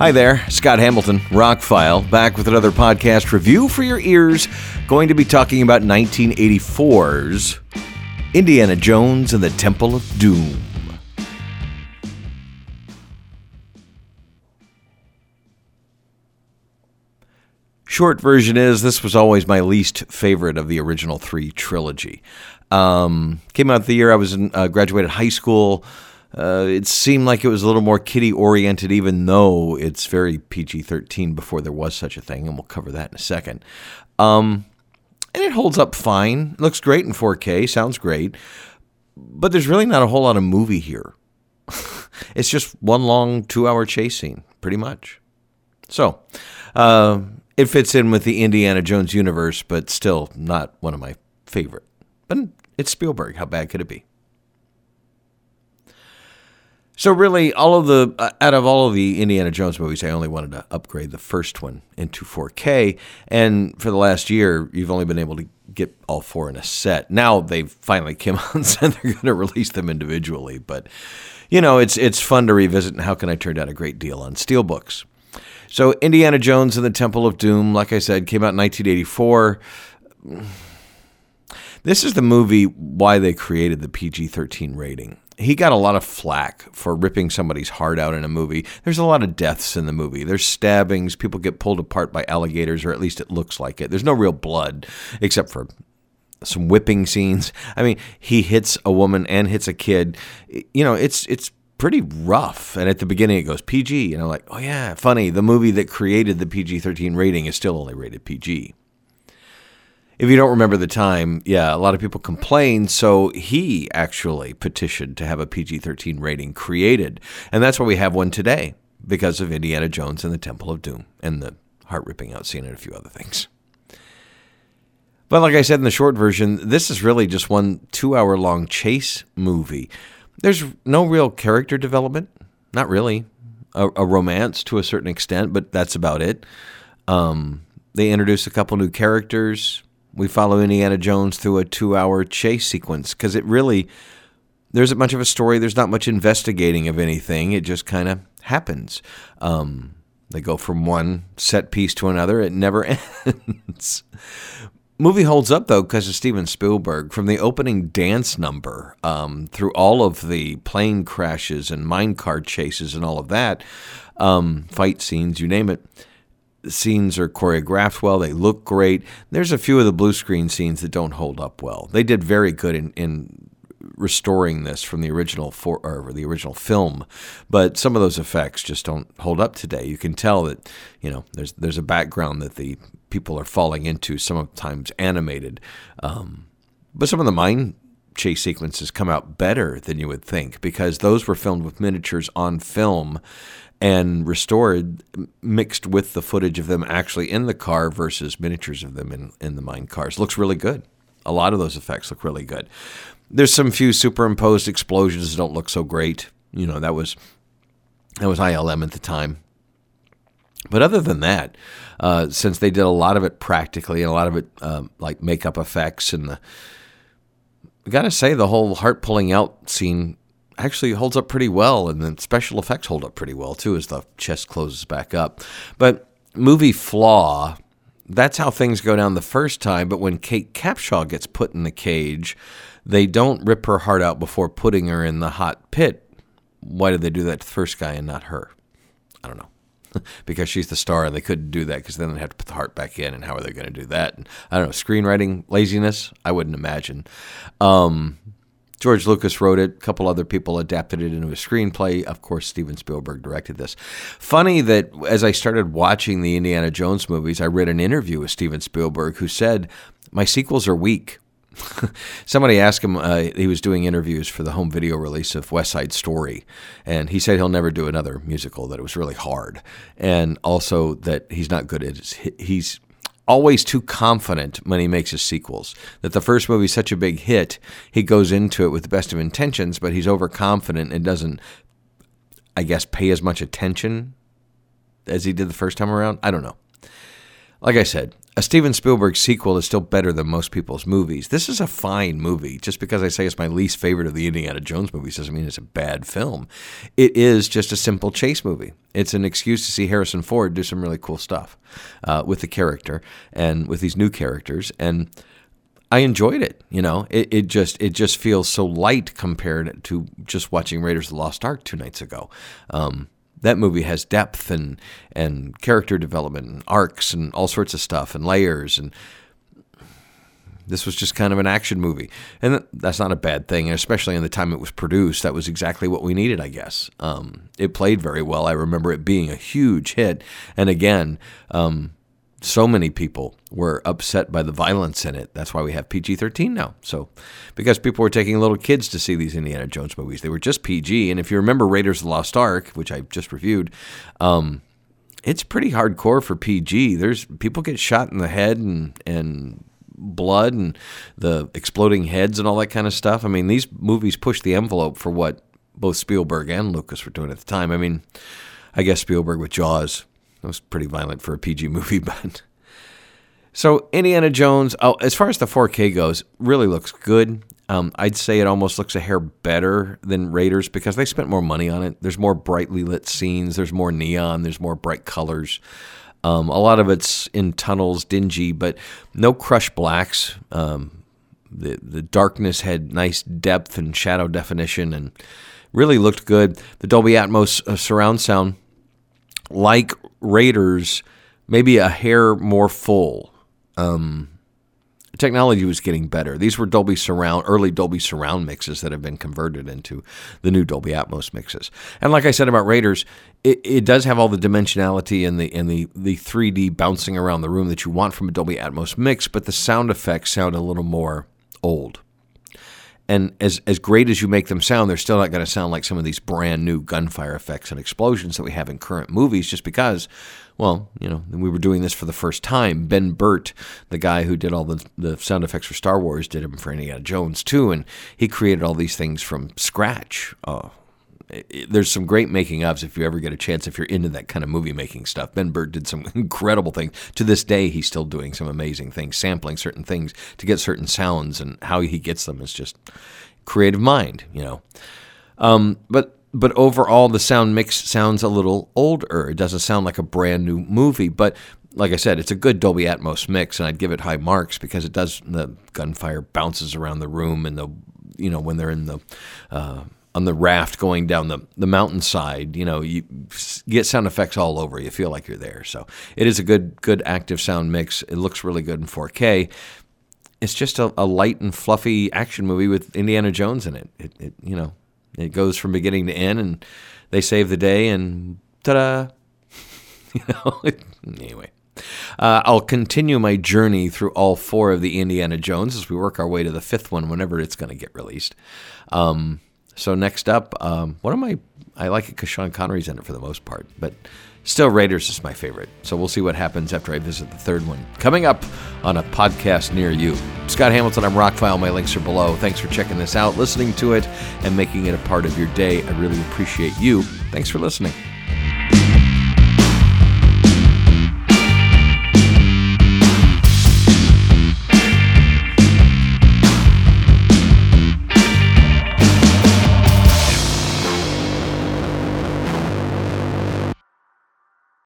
Hi there, Scott Hamilton, Rockfile, back with another podcast review for your ears. Going to be talking about 1984's Indiana Jones and the Temple of Doom. Short version is this was always my least favorite of the original three trilogy. Um, came out the year I was in, uh, graduated high school. Uh, it seemed like it was a little more kiddie oriented, even though it's very PG 13 before there was such a thing, and we'll cover that in a second. Um, and it holds up fine. Looks great in 4K, sounds great. But there's really not a whole lot of movie here. it's just one long two hour chase scene, pretty much. So, uh, it fits in with the Indiana Jones universe, but still not one of my favorite. But it's Spielberg. How bad could it be? So really, all of the uh, out of all of the Indiana Jones movies, I only wanted to upgrade the first one into 4K. And for the last year, you've only been able to get all four in a set. Now they've finally came out and said they're going to release them individually. But you know, it's it's fun to revisit. And how can I turn down a great deal on steelbooks? So Indiana Jones and the Temple of Doom, like I said, came out in 1984. This is the movie why they created the PG-13 rating. He got a lot of flack for ripping somebody's heart out in a movie. There's a lot of deaths in the movie. There's stabbings, people get pulled apart by alligators or at least it looks like it. There's no real blood except for some whipping scenes. I mean, he hits a woman and hits a kid. You know, it's it's pretty rough. And at the beginning, it goes PG. And I'm like, oh, yeah, funny. The movie that created the PG 13 rating is still only rated PG. If you don't remember the time, yeah, a lot of people complained. So he actually petitioned to have a PG 13 rating created. And that's why we have one today because of Indiana Jones and the Temple of Doom and the heart ripping out scene and a few other things. But like I said in the short version, this is really just one two hour long chase movie. There's no real character development, not really. A, a romance to a certain extent, but that's about it. Um, they introduce a couple new characters. We follow Indiana Jones through a two-hour chase sequence because it really there isn't much of a story. There's not much investigating of anything. It just kind of happens. Um, they go from one set piece to another. It never ends. Movie holds up though because of Steven Spielberg. From the opening dance number um, through all of the plane crashes and minecart chases and all of that, um, fight scenes, you name it. Scenes are choreographed well. They look great. There's a few of the blue screen scenes that don't hold up well. They did very good in, in restoring this from the original for or the original film, but some of those effects just don't hold up today. You can tell that you know there's there's a background that the people are falling into, sometimes animated. Um, but some of the mine chase sequences come out better than you would think because those were filmed with miniatures on film and restored mixed with the footage of them actually in the car versus miniatures of them in, in the mine cars. Looks really good. A lot of those effects look really good. There's some few superimposed explosions that don't look so great. You know, that was that was ILM at the time. But other than that, uh, since they did a lot of it practically and a lot of it um, like makeup effects and the, I gotta say the whole heart pulling out scene actually holds up pretty well, and the special effects hold up pretty well too as the chest closes back up. But movie flaw, that's how things go down the first time. But when Kate Capshaw gets put in the cage, they don't rip her heart out before putting her in the hot pit. Why did they do that to the first guy and not her? I don't know. because she's the star and they couldn't do that because then they'd have to put the heart back in and how are they going to do that and i don't know screenwriting laziness i wouldn't imagine um, george lucas wrote it a couple other people adapted it into a screenplay of course steven spielberg directed this funny that as i started watching the indiana jones movies i read an interview with steven spielberg who said my sequels are weak Somebody asked him, uh, he was doing interviews for the home video release of West Side Story, and he said he'll never do another musical, that it was really hard. And also that he's not good at. He's always too confident when he makes his sequels. That the first movie is such a big hit, he goes into it with the best of intentions, but he's overconfident and doesn't, I guess, pay as much attention as he did the first time around. I don't know. Like I said, a Steven Spielberg sequel is still better than most people's movies. This is a fine movie. Just because I say it's my least favorite of the Indiana Jones movies doesn't mean it's a bad film. It is just a simple chase movie. It's an excuse to see Harrison Ford do some really cool stuff uh, with the character and with these new characters. And I enjoyed it. You know, it, it just it just feels so light compared to just watching Raiders of the Lost Ark two nights ago. Um, that movie has depth and and character development and arcs and all sorts of stuff and layers and this was just kind of an action movie. And that's not a bad thing especially in the time it was produced that was exactly what we needed i guess. Um, it played very well. I remember it being a huge hit. And again um, so many people were upset by the violence in it. That's why we have PG 13 now. So, because people were taking little kids to see these Indiana Jones movies, they were just PG. And if you remember Raiders of the Lost Ark, which I just reviewed, um, it's pretty hardcore for PG. There's people get shot in the head and, and blood and the exploding heads and all that kind of stuff. I mean, these movies push the envelope for what both Spielberg and Lucas were doing at the time. I mean, I guess Spielberg with Jaws that was pretty violent for a PG movie, but. So Indiana Jones, oh, as far as the 4K goes, really looks good. Um, I'd say it almost looks a hair better than Raiders because they spent more money on it. There's more brightly lit scenes. There's more neon. There's more bright colors. Um, a lot of it's in tunnels, dingy, but no crush blacks. Um, the the darkness had nice depth and shadow definition, and really looked good. The Dolby Atmos uh, surround sound like Raiders, maybe a hair more full. Um, technology was getting better. These were Dolby Surround, early Dolby Surround mixes that have been converted into the new Dolby Atmos mixes. And like I said about Raiders, it, it does have all the dimensionality and the and the the 3D bouncing around the room that you want from a Dolby Atmos mix, but the sound effects sound a little more old and as as great as you make them sound, they're still not going to sound like some of these brand new gunfire effects and explosions that we have in current movies. Just because, well, you know, we were doing this for the first time. Ben Burtt, the guy who did all the the sound effects for Star Wars, did them for Indiana Jones too, and he created all these things from scratch. Uh, there's some great making ofs if you ever get a chance if you're into that kind of movie making stuff. Ben Burtt did some incredible things. To this day, he's still doing some amazing things, sampling certain things to get certain sounds, and how he gets them is just creative mind, you know. Um, but but overall, the sound mix sounds a little older. It doesn't sound like a brand new movie, but like I said, it's a good Dolby Atmos mix, and I'd give it high marks because it does. The gunfire bounces around the room, and the you know when they're in the uh, on the raft going down the, the mountainside, you know, you get sound effects all over. You feel like you're there. So it is a good, good active sound mix. It looks really good in 4K. It's just a, a light and fluffy action movie with Indiana Jones in it. It, it. You know, it goes from beginning to end, and they save the day, and ta-da! you know. anyway. Uh, I'll continue my journey through all four of the Indiana Jones as we work our way to the fifth one whenever it's going to get released. Um, so next up, um, what am I? I like it because Sean Connery's in it for the most part, but still Raiders is my favorite. So we'll see what happens after I visit the third one. Coming up on a podcast near you. Scott Hamilton, I'm Rockfile. My links are below. Thanks for checking this out, listening to it, and making it a part of your day. I really appreciate you. Thanks for listening.